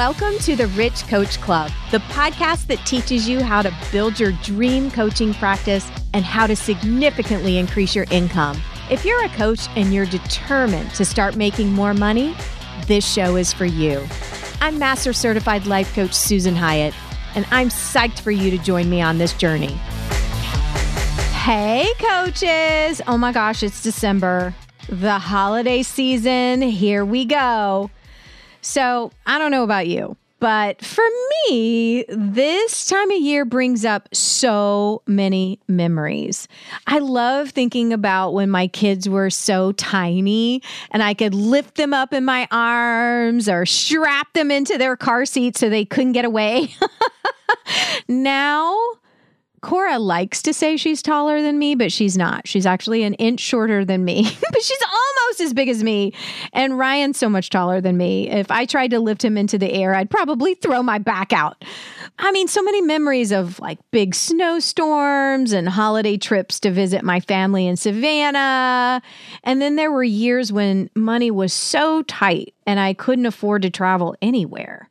Welcome to the Rich Coach Club, the podcast that teaches you how to build your dream coaching practice and how to significantly increase your income. If you're a coach and you're determined to start making more money, this show is for you. I'm Master Certified Life Coach Susan Hyatt, and I'm psyched for you to join me on this journey. Hey, coaches! Oh my gosh, it's December, the holiday season. Here we go. So I don't know about you, but for me, this time of year brings up so many memories. I love thinking about when my kids were so tiny and I could lift them up in my arms or strap them into their car seat so they couldn't get away. now, Cora likes to say she's taller than me, but she's not. She's actually an inch shorter than me, but she's almost as big as me. And Ryan's so much taller than me. If I tried to lift him into the air, I'd probably throw my back out. I mean, so many memories of like big snowstorms and holiday trips to visit my family in Savannah. And then there were years when money was so tight and I couldn't afford to travel anywhere.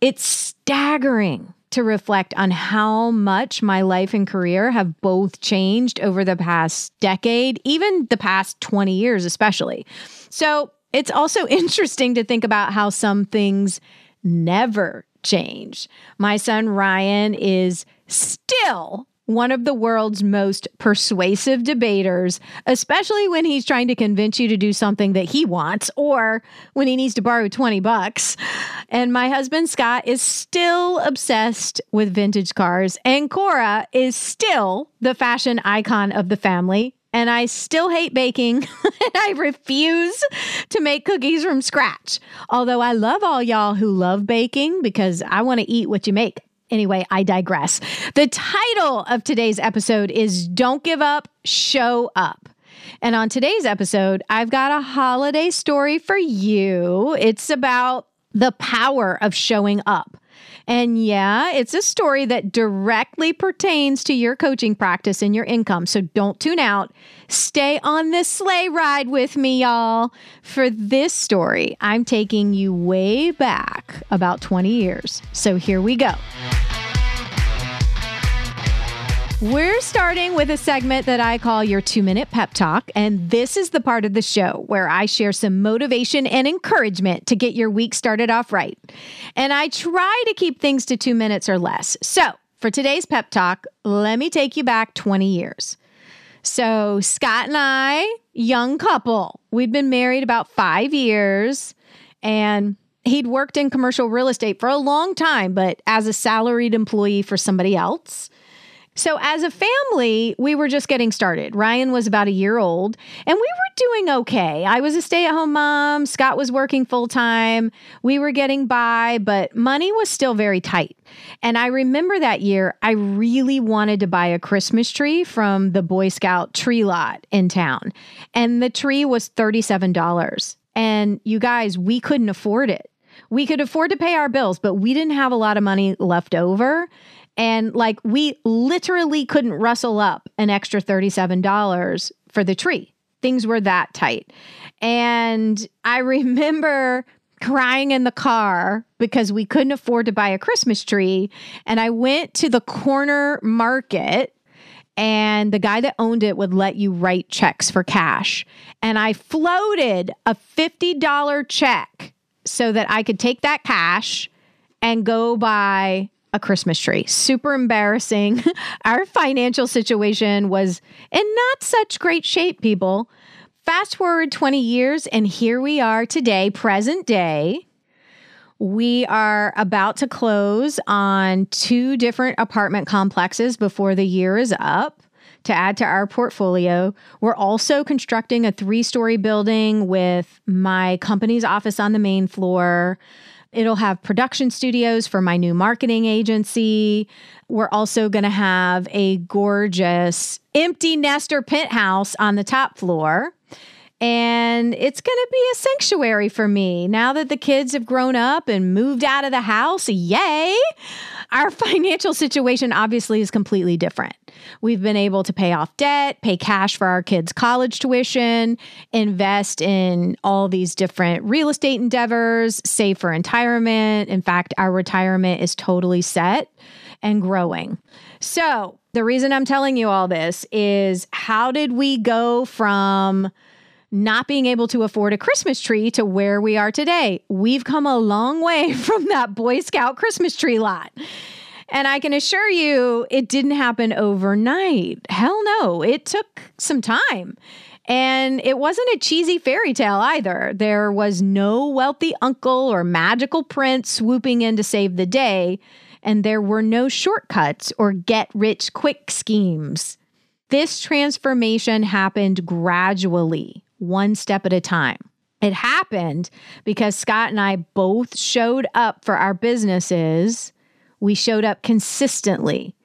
It's staggering to reflect on how much my life and career have both changed over the past decade, even the past 20 years, especially. So it's also interesting to think about how some things never change. My son Ryan is still one of the world's most persuasive debaters, especially when he's trying to convince you to do something that he wants or when he needs to borrow 20 bucks. And my husband Scott is still obsessed with vintage cars, and Cora is still the fashion icon of the family. And I still hate baking. and I refuse to make cookies from scratch. Although I love all y'all who love baking because I want to eat what you make. Anyway, I digress. The title of today's episode is Don't Give Up, Show Up. And on today's episode, I've got a holiday story for you. It's about the power of showing up. And yeah, it's a story that directly pertains to your coaching practice and your income. So don't tune out. Stay on this sleigh ride with me, y'all. For this story, I'm taking you way back about 20 years. So here we go. We're starting with a segment that I call your two minute pep talk. And this is the part of the show where I share some motivation and encouragement to get your week started off right. And I try to keep things to two minutes or less. So for today's pep talk, let me take you back 20 years. So Scott and I, young couple, we'd been married about five years and he'd worked in commercial real estate for a long time, but as a salaried employee for somebody else. So, as a family, we were just getting started. Ryan was about a year old, and we were doing okay. I was a stay at home mom. Scott was working full time. We were getting by, but money was still very tight. And I remember that year, I really wanted to buy a Christmas tree from the Boy Scout tree lot in town. And the tree was $37. And you guys, we couldn't afford it. We could afford to pay our bills, but we didn't have a lot of money left over. And like we literally couldn't rustle up an extra $37 for the tree. Things were that tight. And I remember crying in the car because we couldn't afford to buy a Christmas tree. And I went to the corner market and the guy that owned it would let you write checks for cash. And I floated a $50 check so that I could take that cash and go buy a Christmas tree. Super embarrassing. Our financial situation was in not such great shape, people. Fast forward 20 years, and here we are today, present day. We are about to close on two different apartment complexes before the year is up to add to our portfolio. We're also constructing a three story building with my company's office on the main floor. It'll have production studios for my new marketing agency. We're also going to have a gorgeous empty nester penthouse on the top floor. And it's going to be a sanctuary for me now that the kids have grown up and moved out of the house. Yay! Our financial situation obviously is completely different. We've been able to pay off debt, pay cash for our kids' college tuition, invest in all these different real estate endeavors, save for retirement. In fact, our retirement is totally set and growing. So, the reason I'm telling you all this is how did we go from not being able to afford a Christmas tree to where we are today. We've come a long way from that Boy Scout Christmas tree lot. And I can assure you, it didn't happen overnight. Hell no, it took some time. And it wasn't a cheesy fairy tale either. There was no wealthy uncle or magical prince swooping in to save the day. And there were no shortcuts or get rich quick schemes. This transformation happened gradually one step at a time. It happened because Scott and I both showed up for our businesses. We showed up consistently,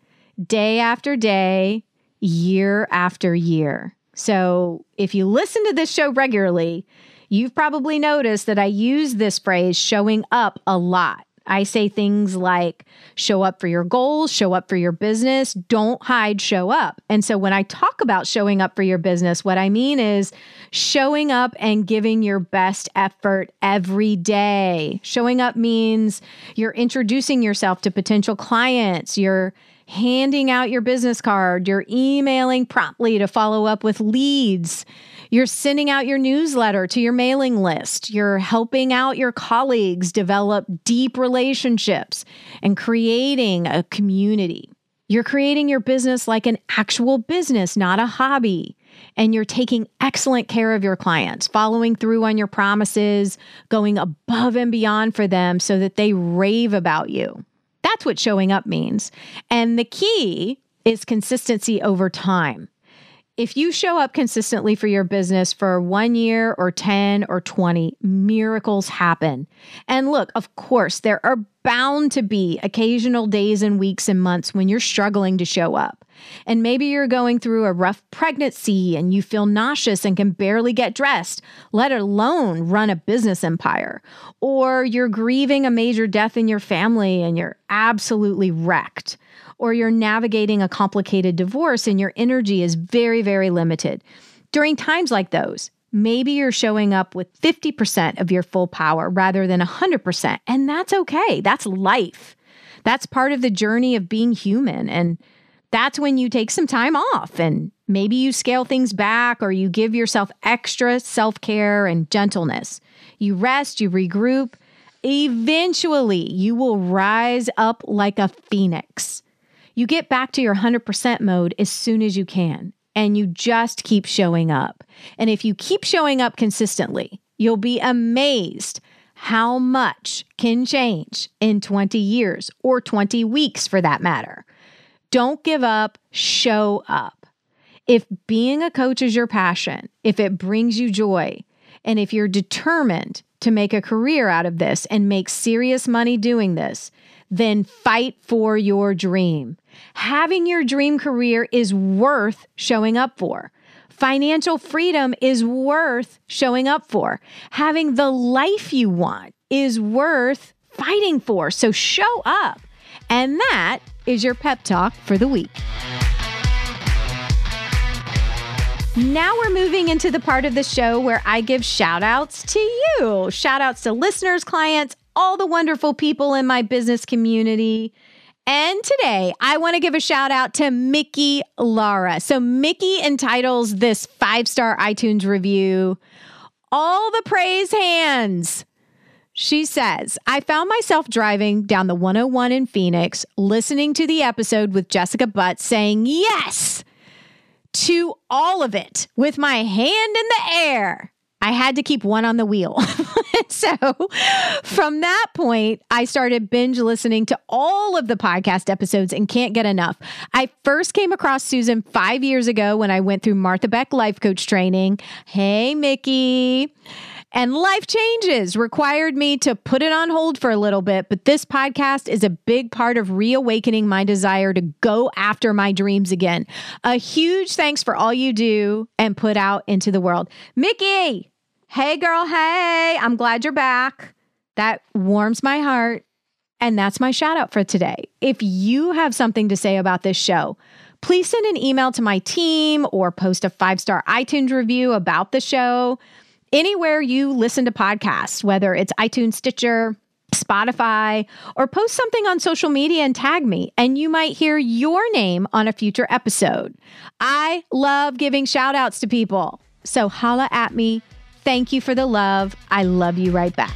day after day, year after year. So if you listen to this show regularly, you've probably noticed that I use this phrase showing up a lot. I say things like show up for your goals, show up for your business, don't hide, show up. And so when I talk about showing up for your business, what I mean is showing up and giving your best effort every day. Showing up means you're introducing yourself to potential clients, you're handing out your business card, you're emailing promptly to follow up with leads. You're sending out your newsletter to your mailing list. You're helping out your colleagues develop deep relationships and creating a community. You're creating your business like an actual business, not a hobby. And you're taking excellent care of your clients, following through on your promises, going above and beyond for them so that they rave about you. That's what showing up means. And the key is consistency over time if you show up consistently for your business for one year or 10 or 20, miracles happen. And look, of course, there are bound to be occasional days and weeks and months when you're struggling to show up. And maybe you're going through a rough pregnancy and you feel nauseous and can barely get dressed, let alone run a business empire. Or you're grieving a major death in your family and you're absolutely wrecked or you're navigating a complicated divorce and your energy is very, very limited. During times like those, maybe you're showing up with 50% of your full power rather than 100%. And that's okay. That's life. That's part of the journey of being human. And that's when you take some time off and maybe you scale things back or you give yourself extra self care and gentleness. You rest, you regroup. Eventually, you will rise up like a phoenix. You get back to your 100% mode as soon as you can, and you just keep showing up. And if you keep showing up consistently, you'll be amazed how much can change in 20 years or 20 weeks for that matter. Don't give up, show up. If being a coach is your passion, if it brings you joy, and if you're determined to make a career out of this and make serious money doing this, then fight for your dream. Having your dream career is worth showing up for. Financial freedom is worth showing up for. Having the life you want is worth fighting for. So show up. And that is your pep talk for the week. Now we're moving into the part of the show where I give shout outs to you. Shout outs to listeners, clients, all the wonderful people in my business community. And today, I want to give a shout out to Mickey Lara. So, Mickey entitles this five star iTunes review, All the Praise Hands. She says, I found myself driving down the 101 in Phoenix, listening to the episode with Jessica Butt saying yes to all of it with my hand in the air. I had to keep one on the wheel. so from that point, I started binge listening to all of the podcast episodes and can't get enough. I first came across Susan five years ago when I went through Martha Beck life coach training. Hey, Mickey. And life changes required me to put it on hold for a little bit, but this podcast is a big part of reawakening my desire to go after my dreams again. A huge thanks for all you do and put out into the world. Mickey, hey girl, hey, I'm glad you're back. That warms my heart. And that's my shout out for today. If you have something to say about this show, please send an email to my team or post a five star iTunes review about the show. Anywhere you listen to podcasts, whether it's iTunes, Stitcher, Spotify, or post something on social media and tag me, and you might hear your name on a future episode. I love giving shout outs to people. So holla at me. Thank you for the love. I love you right back.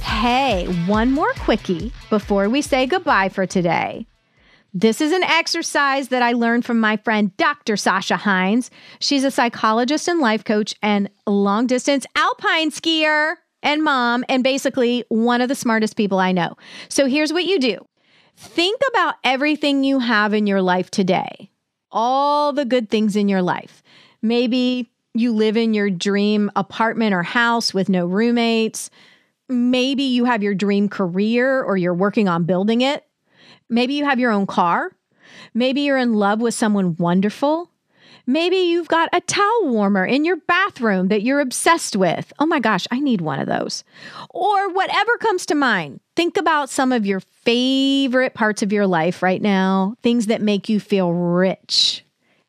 Hey, one more quickie before we say goodbye for today. This is an exercise that I learned from my friend Dr. Sasha Heinz. She's a psychologist and life coach and long distance alpine skier and mom, and basically one of the smartest people I know. So here's what you do think about everything you have in your life today, all the good things in your life. Maybe you live in your dream apartment or house with no roommates. Maybe you have your dream career or you're working on building it. Maybe you have your own car. Maybe you're in love with someone wonderful. Maybe you've got a towel warmer in your bathroom that you're obsessed with. Oh my gosh, I need one of those. Or whatever comes to mind. Think about some of your favorite parts of your life right now, things that make you feel rich.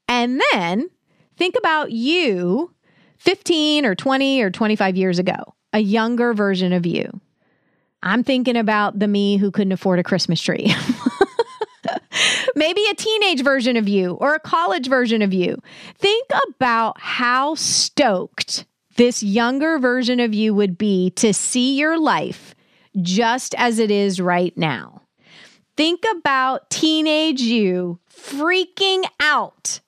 And then think about you 15 or 20 or 25 years ago a younger version of you. I'm thinking about the me who couldn't afford a Christmas tree. Maybe a teenage version of you or a college version of you. Think about how stoked this younger version of you would be to see your life just as it is right now. Think about teenage you freaking out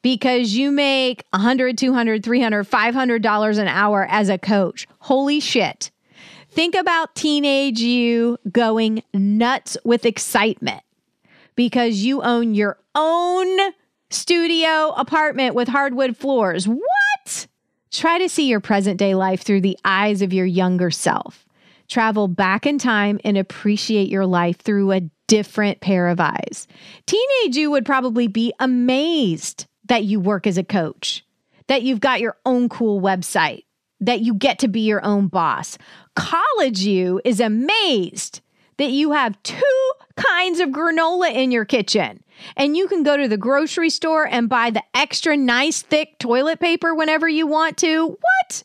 because you make 100, 200, 300, 500 dollars an hour as a coach. Holy shit. Think about teenage you going nuts with excitement because you own your own studio apartment with hardwood floors. What? Try to see your present day life through the eyes of your younger self. Travel back in time and appreciate your life through a different pair of eyes. Teenage you would probably be amazed that you work as a coach, that you've got your own cool website, that you get to be your own boss. College you is amazed that you have two kinds of granola in your kitchen. And you can go to the grocery store and buy the extra nice thick toilet paper whenever you want to. What?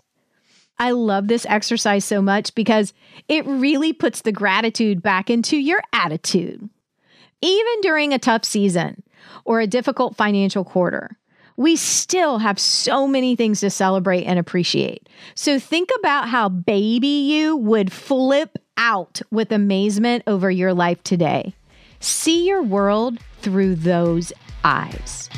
I love this exercise so much because it really puts the gratitude back into your attitude. Even during a tough season, or a difficult financial quarter. We still have so many things to celebrate and appreciate. So think about how baby you would flip out with amazement over your life today. See your world through those eyes.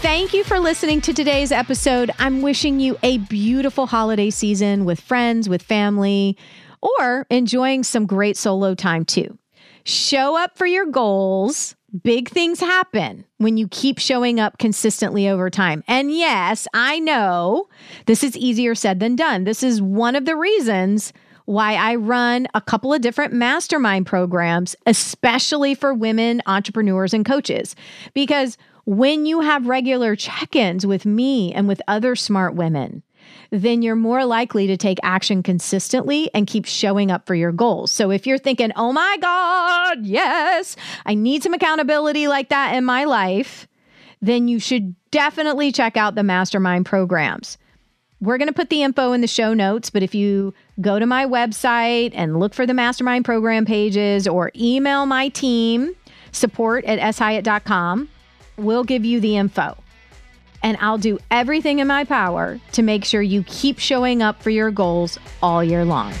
Thank you for listening to today's episode. I'm wishing you a beautiful holiday season with friends, with family, or enjoying some great solo time too. Show up for your goals. Big things happen when you keep showing up consistently over time. And yes, I know this is easier said than done. This is one of the reasons why I run a couple of different mastermind programs, especially for women entrepreneurs and coaches. Because when you have regular check ins with me and with other smart women, then you're more likely to take action consistently and keep showing up for your goals. So if you're thinking, oh my God, yes, I need some accountability like that in my life, then you should definitely check out the mastermind programs. We're going to put the info in the show notes, but if you go to my website and look for the mastermind program pages or email my team, support at shyatt.com, we'll give you the info and I'll do everything in my power to make sure you keep showing up for your goals all year long.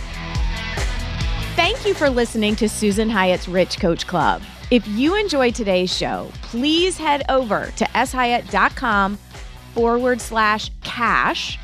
Thank you for listening to Susan Hyatt's Rich Coach Club. If you enjoyed today's show, please head over to shyatt.com forward slash cash,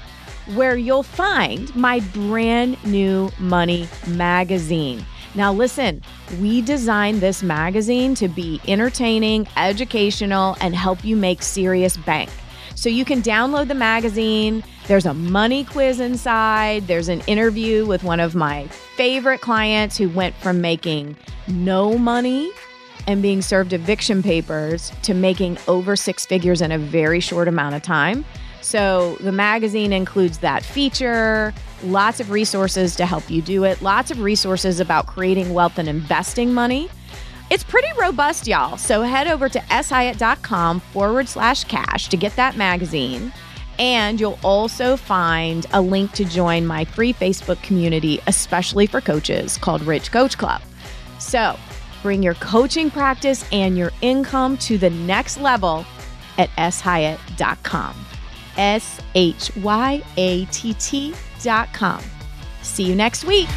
where you'll find my brand new money magazine. Now, listen, we designed this magazine to be entertaining, educational, and help you make serious bank. So you can download the magazine. There's a money quiz inside. There's an interview with one of my favorite clients who went from making no money and being served eviction papers to making over six figures in a very short amount of time. So the magazine includes that feature, lots of resources to help you do it, lots of resources about creating wealth and investing money. It's pretty robust, y'all. So head over to shyatt.com forward slash cash to get that magazine. And you'll also find a link to join my free Facebook community, especially for coaches, called Rich Coach Club. So bring your coaching practice and your income to the next level at shyatt.com. S H Y A T T dot com. See you next week.